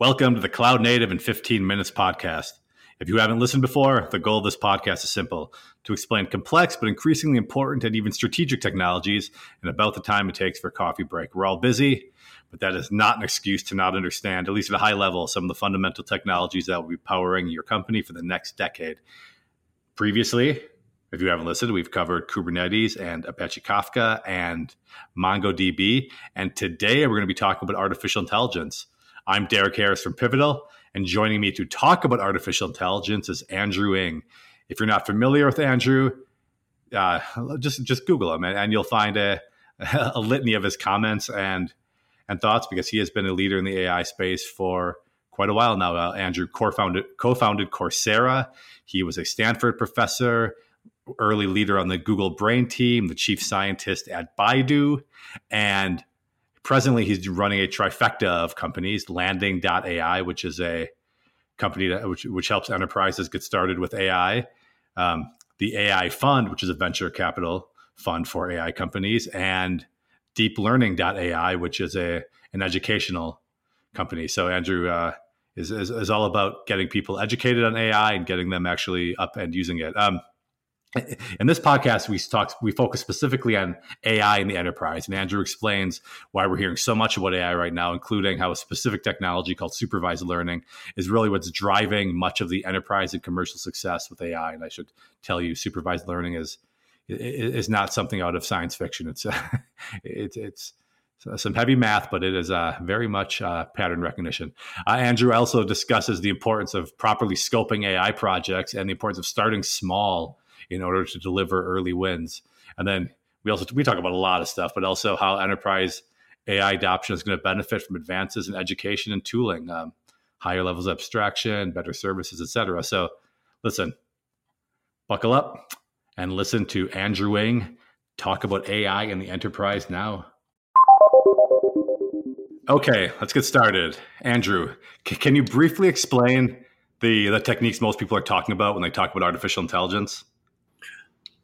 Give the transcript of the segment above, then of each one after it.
Welcome to the Cloud Native in 15 Minutes podcast. If you haven't listened before, the goal of this podcast is simple to explain complex but increasingly important and even strategic technologies in about the time it takes for a coffee break. We're all busy, but that is not an excuse to not understand, at least at a high level, some of the fundamental technologies that will be powering your company for the next decade. Previously, if you haven't listened, we've covered Kubernetes and Apache Kafka and MongoDB. And today we're going to be talking about artificial intelligence. I'm Derrick Harris from Pivotal, and joining me to talk about artificial intelligence is Andrew Ng. If you're not familiar with Andrew, uh, just just Google him, and, and you'll find a, a, litany of his comments and and thoughts because he has been a leader in the AI space for quite a while now. Uh, Andrew co-founded co-founded Coursera. He was a Stanford professor, early leader on the Google Brain team, the chief scientist at Baidu, and presently he's running a trifecta of companies landing.ai which is a company that which, which helps enterprises get started with ai um, the ai fund which is a venture capital fund for ai companies and deeplearning.ai which is a an educational company. So andrew uh, is, is, is, all about getting people educated on ai and getting them actually up and using it. Um, in this podcast, we talk we focus specifically on AI in the enterprise, and Andrew explains why we're hearing so much about AI right now, including how a specific technology called supervised learning is really what's driving much of the enterprise and commercial success with AI. And I should tell you, supervised learning is is not something out of science fiction. It's it's it's some heavy math, but it is uh, very much uh, pattern recognition. Uh, Andrew also discusses the importance of properly scoping AI projects and the importance of starting small in order to deliver early wins. And then we also we talk about a lot of stuff, but also how enterprise AI adoption is going to benefit from advances in education and tooling, um, higher levels of abstraction, better services, etc. So, listen, buckle up and listen to Andrew Ng talk about AI in the enterprise now. Okay, let's get started. Andrew, c- can you briefly explain the the techniques most people are talking about when they talk about artificial intelligence?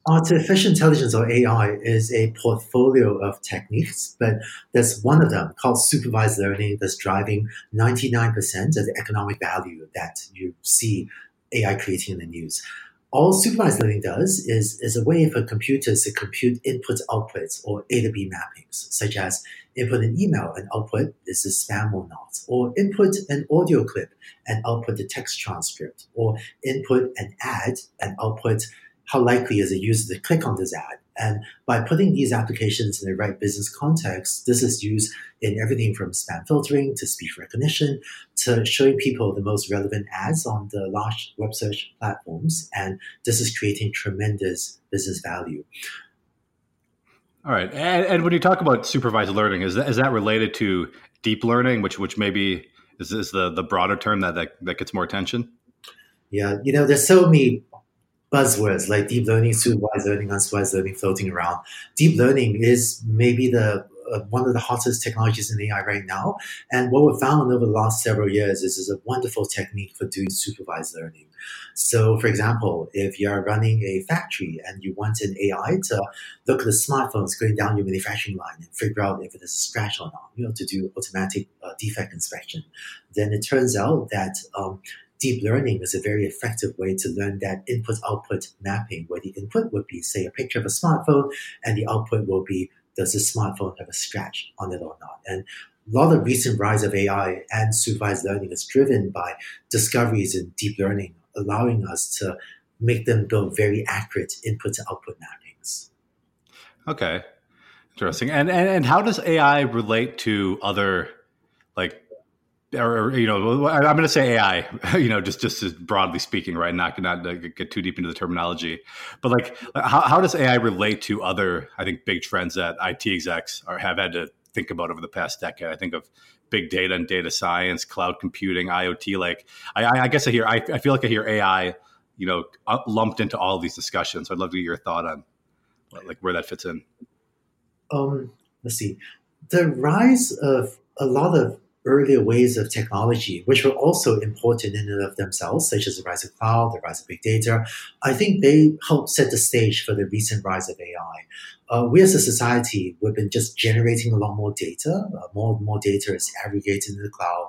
Artificial intelligence or AI is a portfolio of techniques, but there's one of them called supervised learning that's driving 99% of the economic value that you see AI creating in the news. All supervised learning does is, is a way for computers to compute input outputs or A to B mappings, such as input an email and output is this spam or not, or input an audio clip and output the text transcript, or input an ad and output how likely is a user to click on this ad? And by putting these applications in the right business context, this is used in everything from spam filtering to speech recognition to showing people the most relevant ads on the large web search platforms. And this is creating tremendous business value. All right. And, and when you talk about supervised learning, is that, is that related to deep learning, which which maybe is, is the, the broader term that, that, that gets more attention? Yeah, you know, there's so many buzzwords like deep learning, supervised learning, unsupervised learning floating around. Deep learning is maybe the uh, one of the hottest technologies in AI right now. And what we've found over the last several years is, is a wonderful technique for doing supervised learning. So, for example, if you're running a factory and you want an AI to look at the smartphones going down your manufacturing line and figure out if it is a scratch or not, you know, to do automatic uh, defect inspection, then it turns out that um, deep learning is a very effective way to learn that input output mapping, where the input would be, say, a picture of a smartphone, and the output will be, does this smartphone have a scratch on it or not? And a lot of recent rise of AI and supervised learning is driven by discoveries in deep learning, allowing us to make them build very accurate input to output mappings. Okay. Interesting. And, and and how does AI relate to other like or, you know, I'm going to say AI, you know, just just broadly speaking, right? Not not get too deep into the terminology, but like, how, how does AI relate to other, I think, big trends that IT execs are have had to think about over the past decade? I think of big data and data science, cloud computing, IoT. Like, I, I guess I hear, I, I feel like I hear AI, you know, lumped into all these discussions. So I'd love to get your thought on like where that fits in. Um, let's see, the rise of a lot of earlier ways of technology, which were also important in and of themselves, such as the rise of cloud, the rise of big data, I think they helped set the stage for the recent rise of AI. Uh, we as a society, we've been just generating a lot more data. Uh, more and more data is aggregated in the cloud.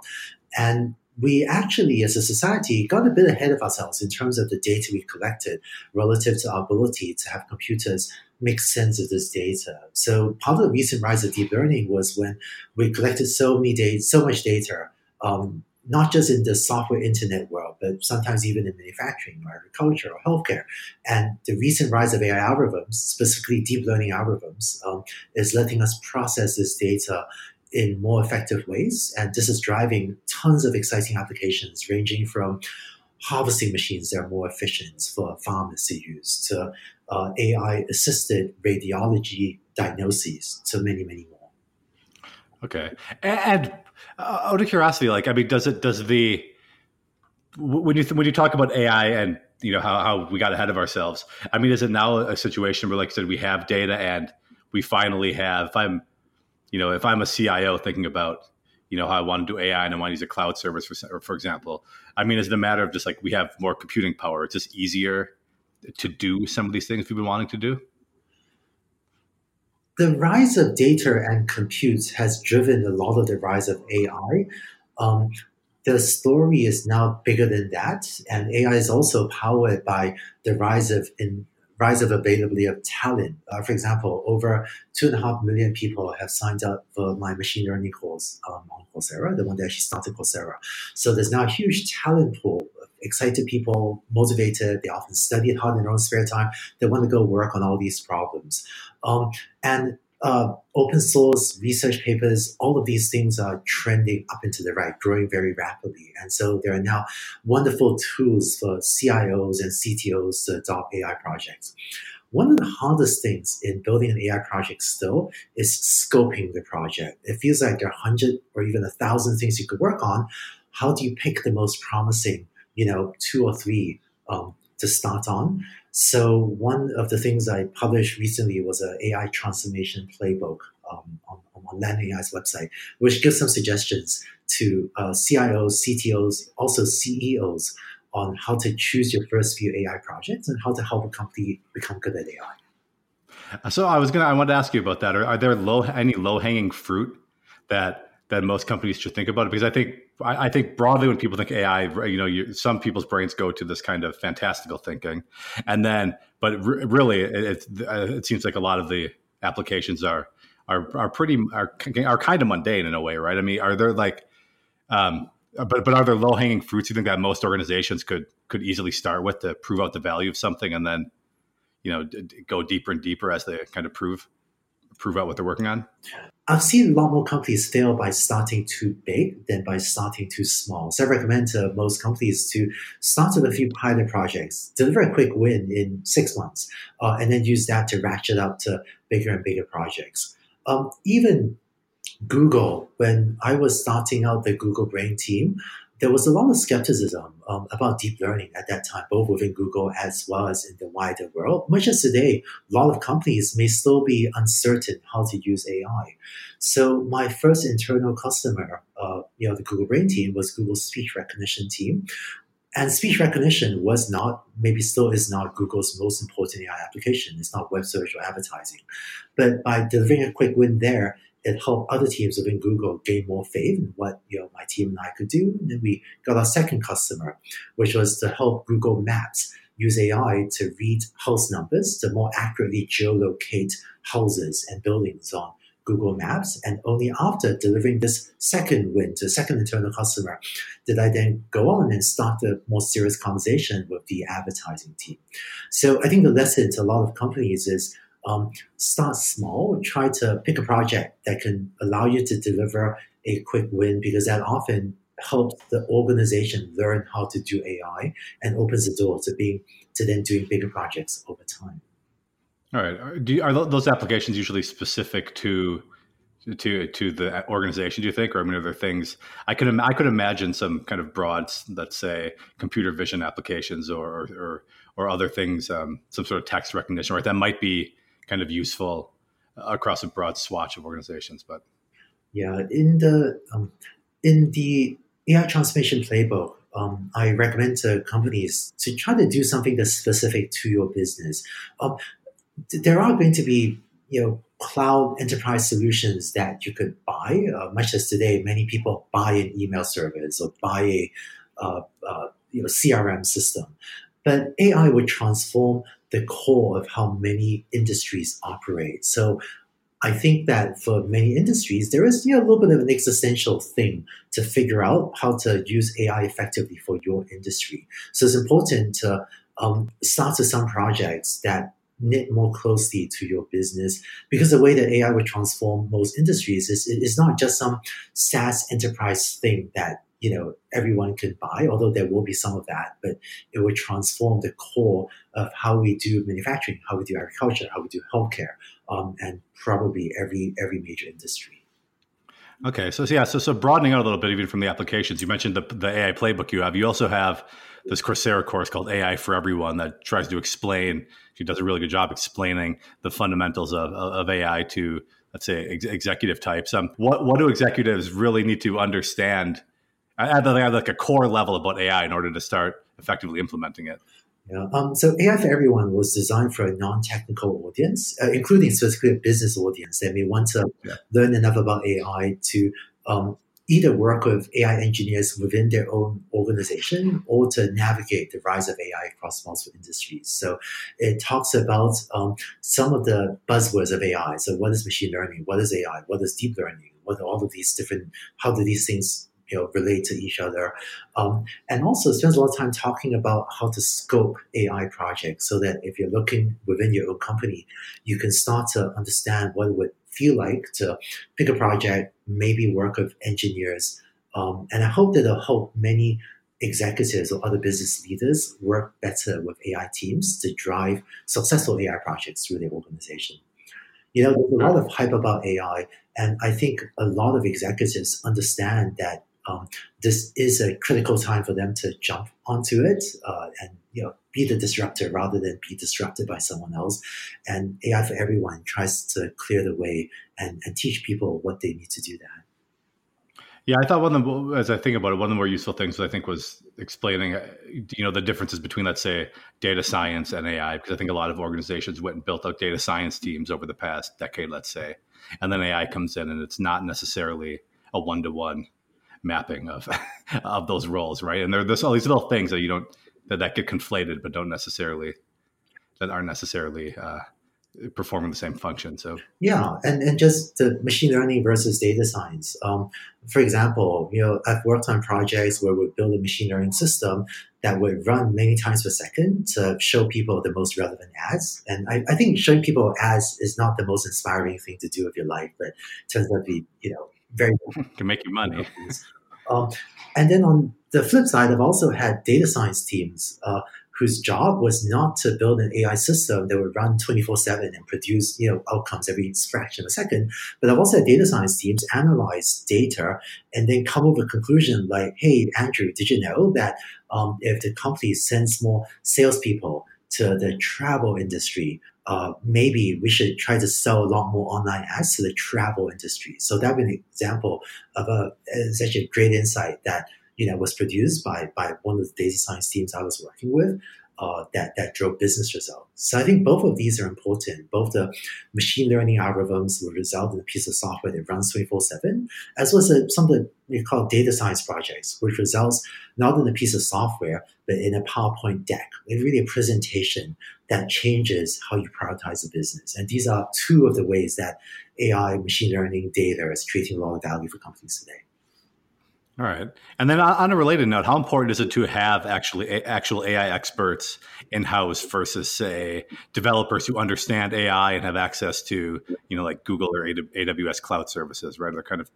And we actually, as a society, got a bit ahead of ourselves in terms of the data we collected relative to our ability to have computers make sense of this data. So part of the recent rise of deep learning was when we collected so many data, so much data, um, not just in the software internet world, but sometimes even in manufacturing or agriculture or healthcare. And the recent rise of AI algorithms, specifically deep learning algorithms, um, is letting us process this data in more effective ways. And this is driving tons of exciting applications, ranging from harvesting machines that are more efficient for farmers to use to uh, AI assisted radiology diagnoses to many, many more. Okay. And uh, out of curiosity, like, I mean, does it, does the, when you, when you talk about AI and, you know, how, how we got ahead of ourselves, I mean, is it now a situation where, like I said, we have data and we finally have, if I'm, you know, if I'm a CIO thinking about, you know, how I want to do AI and I want to use a cloud service, for, for example, I mean, is it a matter of just like we have more computing power? It's just easier to do some of these things we've been wanting to do? The rise of data and compute has driven a lot of the rise of AI. Um, the story is now bigger than that, and AI is also powered by the rise of in, rise of availability of talent. Uh, for example, over two and a half million people have signed up for my machine learning course um, on Coursera, the one that actually started Coursera. So there's now a huge talent pool of excited people, motivated. They often study hard in their own spare time. They want to go work on all these problems. Um, and uh, open source research papers, all of these things are trending up into the right, growing very rapidly. And so there are now wonderful tools for CIOs and CTOs to adopt AI projects. One of the hardest things in building an AI project still is scoping the project. It feels like there are hundred or even a thousand things you could work on. How do you pick the most promising, you know, two or three um, to start on? So one of the things I published recently was an AI transformation playbook um, on, on Landing AI's website, which gives some suggestions to uh, CIOs, CTOs, also CEOs on how to choose your first few AI projects and how to help a company become good at AI. So I was gonna, I wanted to ask you about that. Are, are there low any low hanging fruit that that most companies should think about because I think I, I think broadly when people think AI, you know, you, some people's brains go to this kind of fantastical thinking, and then but r- really it, it, it seems like a lot of the applications are are are pretty are are kind of mundane in a way, right? I mean, are there like um, but but are there low hanging fruits you think that most organizations could could easily start with to prove out the value of something and then you know d- go deeper and deeper as they kind of prove prove out what they're working on? I've seen a lot more companies fail by starting too big than by starting too small. So I recommend to most companies to start with a few pilot projects, deliver a quick win in six months, uh, and then use that to ratchet up to bigger and bigger projects. Um, even Google, when I was starting out the Google Brain team, there was a lot of skepticism um, about deep learning at that time, both within Google as well as in the wider world. Much as today, a lot of companies may still be uncertain how to use AI. So my first internal customer, uh, you know, the Google Brain team was Google's speech recognition team. And speech recognition was not, maybe still is not Google's most important AI application. It's not web search or advertising. But by delivering a quick win there, it helped other teams within Google gain more faith in what you know my team and I could do. And then we got our second customer, which was to help Google Maps use AI to read house numbers to more accurately geolocate houses and buildings on Google Maps. And only after delivering this second win to second internal customer did I then go on and start a more serious conversation with the advertising team. So I think the lesson to a lot of companies is um, start small, try to pick a project that can allow you to deliver a quick win because that often helps the organization learn how to do AI and opens the door to being to then doing bigger projects over time. All right. Do you, are those applications usually specific to to to the organization? Do you think, or I mean, are there things I could I could imagine some kind of broad, let's say, computer vision applications or or or other things, um, some sort of text recognition, right? That might be kind of useful across a broad swatch of organizations. But yeah, in the um, in the AI transformation playbook, um, I recommend to companies to try to do something that's specific to your business. Um, there are going to be you know cloud enterprise solutions that you could buy, uh, much as today many people buy an email service or buy a uh, uh, you know CRM system. But AI would transform the core of how many industries operate. So I think that for many industries, there is you know, a little bit of an existential thing to figure out how to use AI effectively for your industry. So it's important to um, start with some projects that knit more closely to your business because the way that AI would transform most industries is it's not just some SaaS enterprise thing that you know everyone can buy although there will be some of that but it would transform the core of how we do manufacturing how we do agriculture how we do healthcare um, and probably every every major industry. Okay so yeah so so broadening out a little bit even from the applications you mentioned the, the ai playbook you have. You also have this coursera course called ai for everyone that tries to explain she does a really good job explaining the fundamentals of, of ai to let's say ex- executive types. Um, what, what do executives really need to understand at like a core level about AI in order to start effectively implementing it. Yeah. Um, so AI for Everyone was designed for a non-technical audience, uh, including specifically a business audience that may want to yeah. learn enough about AI to um, either work with AI engineers within their own organization or to navigate the rise of AI across multiple industries. So it talks about um, some of the buzzwords of AI. So what is machine learning? What is AI? What is deep learning? What are all of these different, how do these things you know relate to each other, um, and also spends a lot of time talking about how to scope AI projects so that if you're looking within your own company, you can start to understand what it would feel like to pick a project, maybe work with engineers, um, and I hope that it'll help many executives or other business leaders work better with AI teams to drive successful AI projects through their organization. You know, there's a lot of hype about AI, and I think a lot of executives understand that um, this is a critical time for them to jump onto it uh, and you know be the disruptor rather than be disrupted by someone else. And AI for everyone tries to clear the way and, and teach people what they need to do that. Yeah, I thought one of the, as I think about it, one of the more useful things I think was explaining, uh, you know, the differences between, let's say, data science and AI, because I think a lot of organizations went and built out data science teams over the past decade, let's say, and then AI comes in and it's not necessarily a one to one mapping of of those roles, right? And there, there's all these little things that you don't that, that get conflated, but don't necessarily that aren't necessarily uh, performing the same function. So yeah, and and just the machine learning versus data science. Um, for example, you know, I've worked on projects where we build a machine learning system that would run many times per second to show people the most relevant ads. And I, I think showing people ads is not the most inspiring thing to do with your life, but turns out to be, you know, very can make you money. Um, and then on the flip side, I've also had data science teams uh, whose job was not to build an AI system that would run 24/7 and produce you know outcomes every fraction of a second. But I've also had data science teams analyze data and then come up with a conclusion like, "Hey, Andrew, did you know that um, if the company sends more salespeople to the travel industry, uh, maybe we should try to sell a lot more online ads to the travel industry. So that would be an example of a such a great insight that you know was produced by by one of the data science teams I was working with. Uh, that that drove business results. So I think both of these are important. Both the machine learning algorithms will result in a piece of software that runs twenty four seven, as well as some of the we call data science projects, which results not in a piece of software but in a PowerPoint deck, it's really a presentation that changes how you prioritize the business. And these are two of the ways that AI, machine learning, data is creating a lot of value for companies today. All right. And then on a related note, how important is it to have actually actual AI experts in house versus say developers who understand AI and have access to, you know, like Google or AWS cloud services, right? They're kind of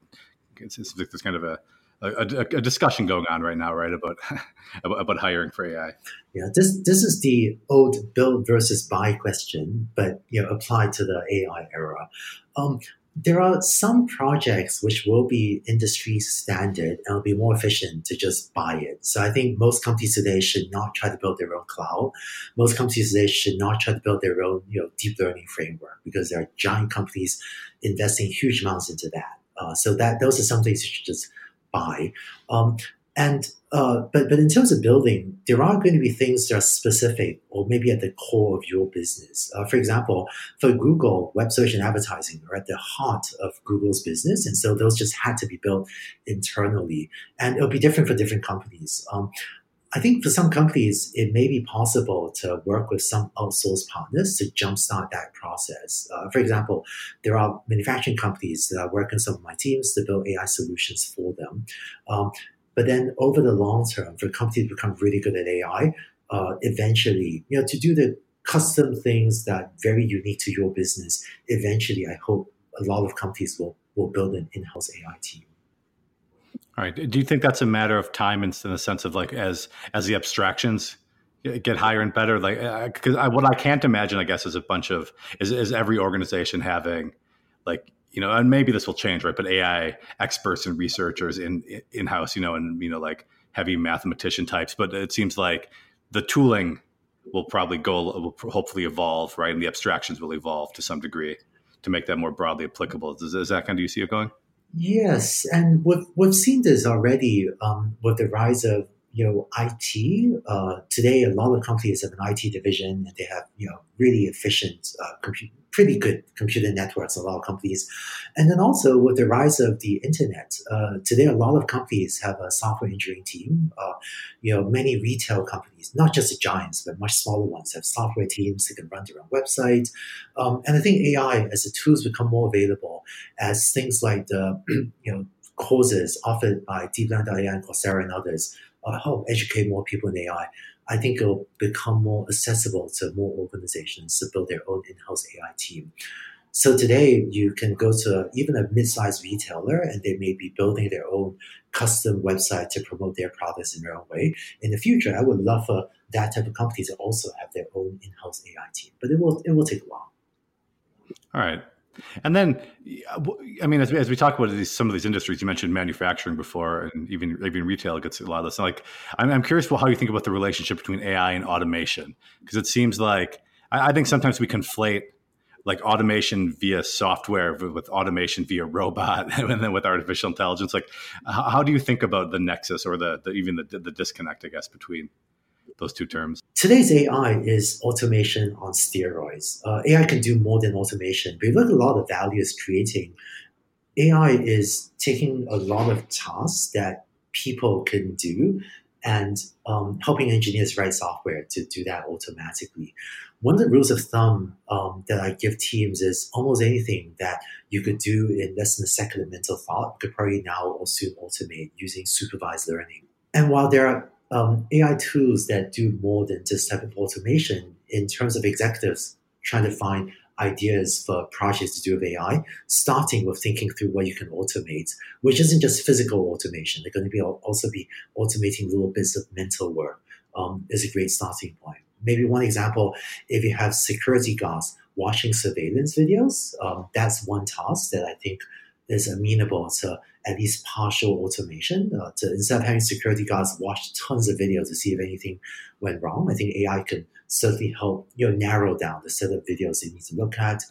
there's kind of a a, a, discussion going on right now, right, about, about hiring for AI. Yeah, this this is the old build versus buy question, but you know, applied to the AI era. Um, there are some projects which will be industry standard and will be more efficient to just buy it. So I think most companies today should not try to build their own cloud. Most companies today should not try to build their own, you know, deep learning framework because there are giant companies investing huge amounts into that. Uh, so that those are some things you should just buy. Um, and uh, but but in terms of building, there are going to be things that are specific or maybe at the core of your business. Uh, for example, for Google, web search and advertising are at the heart of Google's business, and so those just had to be built internally. And it'll be different for different companies. Um, I think for some companies, it may be possible to work with some outsourced partners to jumpstart that process. Uh, for example, there are manufacturing companies that are working some of my teams to build AI solutions for them. Um, but then over the long term, for companies to become really good at AI, uh, eventually, you know, to do the custom things that very unique to your business, eventually, I hope a lot of companies will, will build an in-house AI team. All right. Do you think that's a matter of time in, in the sense of like as as the abstractions get higher and better? Like, because uh, what I can't imagine, I guess, is a bunch of is, is every organization having like you know, and maybe this will change, right? But AI experts and researchers in in house, you know, and you know, like heavy mathematician types. But it seems like the tooling will probably go, will hopefully evolve, right? And the abstractions will evolve to some degree to make that more broadly applicable. Is, is that kind of you see it going? Yes, and we've we've seen this already um, with the rise of you know IT. Uh, today, a lot of companies have an IT division, and they have you know really efficient uh, pretty good computer networks, a lot of companies. And then also with the rise of the internet, uh, today a lot of companies have a software engineering team. Uh, you know, many retail companies, not just the giants, but much smaller ones, have software teams that can run their own websites. Um, and I think AI, as the tools become more available, as things like the you know courses offered by DeepLearning.ai and Coursera and others uh, help educate more people in AI. I think it'll become more accessible to more organizations to build their own in-house AI team. So today you can go to even a mid-sized retailer and they may be building their own custom website to promote their products in their own way. In the future, I would love for that type of company to also have their own in-house AI team, but it will it will take a while. All right. And then, I mean, as we, as we talk about these, some of these industries, you mentioned manufacturing before, and even even retail gets a lot of this. Like, I'm, I'm curious how you think about the relationship between AI and automation, because it seems like I, I, think sometimes we conflate like automation via software with automation via robot, and then with artificial intelligence. Like, how, how do you think about the nexus or the, the even the, the disconnect, I guess, between those two terms? Today's AI is automation on steroids. Uh, AI can do more than automation, but at a lot of value it's creating. AI is taking a lot of tasks that people can do and um, helping engineers write software to do that automatically. One of the rules of thumb um, that I give teams is almost anything that you could do in less than a second of mental thought could probably now also automate using supervised learning. And while there are um, AI tools that do more than just type of automation in terms of executives trying to find ideas for projects to do with AI, starting with thinking through what you can automate, which isn't just physical automation. They're going to be also be automating little bits of mental work. Um, is a great starting point. Maybe one example, if you have security guards watching surveillance videos, um, that's one task that I think is amenable to at least partial automation. Uh, to, instead of having security guards watch tons of videos to see if anything went wrong, I think AI can certainly help you know narrow down the set of videos they need to look at.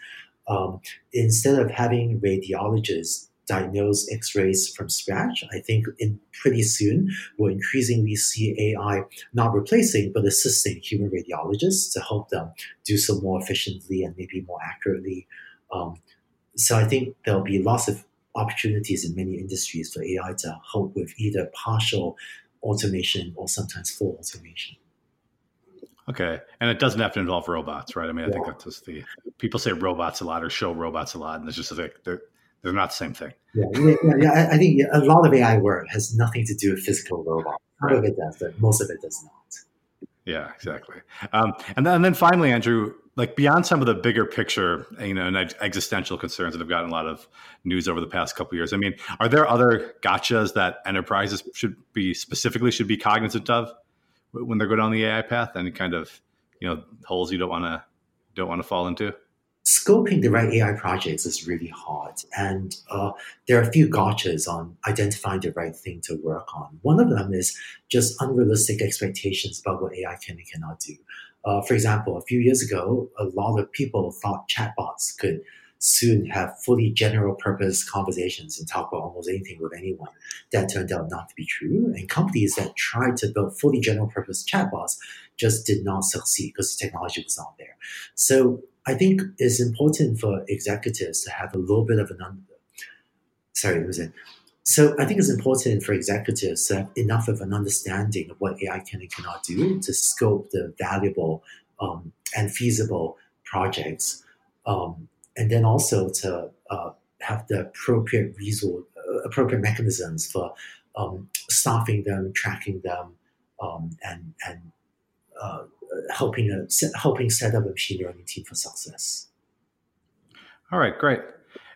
Um, instead of having radiologists diagnose X-rays from scratch, I think in pretty soon we'll increasingly see AI not replacing but assisting human radiologists to help them do so more efficiently and maybe more accurately. Um, so I think there'll be lots of opportunities in many industries for AI to help with either partial automation or sometimes full automation. Okay, and it doesn't have to involve robots, right? I mean, I yeah. think that's just the people say robots a lot or show robots a lot, and it's just like they're they're not the same thing. Yeah, yeah, yeah. I think a lot of AI work has nothing to do with physical robots. Part right. of it does, but most of it does not. Yeah, exactly. Um, and then, and then finally, Andrew, like beyond some of the bigger picture, you know, and existential concerns that have gotten a lot of news over the past couple years. I mean, are there other gotchas that enterprises should be specifically should be cognizant of when they're going down the AI path? Any kind of you know holes you don't want to don't want to fall into? Scoping the right AI projects is really hard, and uh, there are a few gotchas on identifying the right thing to work on. One of them is just unrealistic expectations about what AI can and cannot do. Uh, for example, a few years ago, a lot of people thought chatbots could soon have fully general purpose conversations and talk about almost anything with anyone. That turned out not to be true. And companies that tried to build fully general purpose chatbots just did not succeed because the technology was not there. So I think it's important for executives to have a little bit of an un- sorry, was it? So I think it's important for executives to have enough of an understanding of what AI can and cannot do to scope the valuable um, and feasible projects, um, and then also to uh, have the appropriate resource, uh, appropriate mechanisms for um, staffing them, tracking them, um, and and uh, helping a, helping set up a machine learning team for success. All right, great.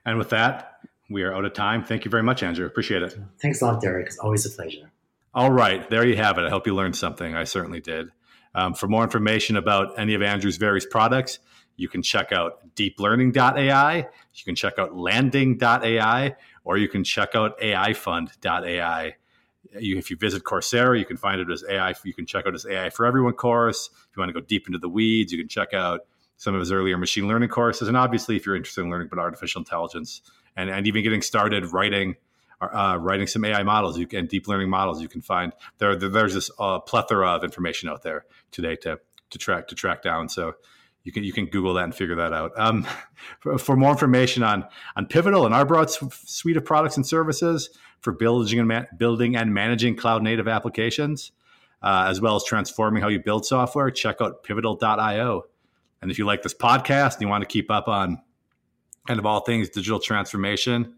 And with that, we are out of time. Thank you very much, Andrew. Appreciate it. Thanks a lot, Derrick. It's always a pleasure. All right, there you have it. I hope you learned something. I certainly did. Um, for more information about any of Andrew's various products, you can check out deeplearning.ai, you can check out landing.ai, or you can check out aifund.ai. You, if you visit Coursera, you can find it as AI. You can check out his AI for Everyone course. If you want to go deep into the weeds, you can check out some of his earlier machine learning courses. And obviously, if you're interested in learning about artificial intelligence and, and even getting started writing uh, writing some AI models you can deep learning models you can find there, there's this uh, plethora of information out there today to to track to track down. So you can you can Google that and figure that out. Um, for, for, more information on on Pivotal and our broad suite of products and services for building and building and managing cloud native applications, uh, as well as transforming how you build software, check out Pivotal.io. And if you like this podcast and you want to keep up on kind of all things digital transformation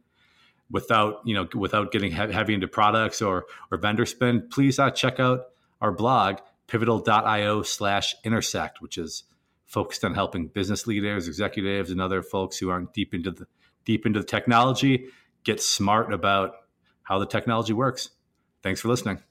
without you know without getting heavy into products or or vendor spend, please uh, check out our blog pivotal.io slash intersect, which is focused on helping business leaders, executives, and other folks who aren't deep into the deep into the technology get smart about how the technology works. Thanks for listening.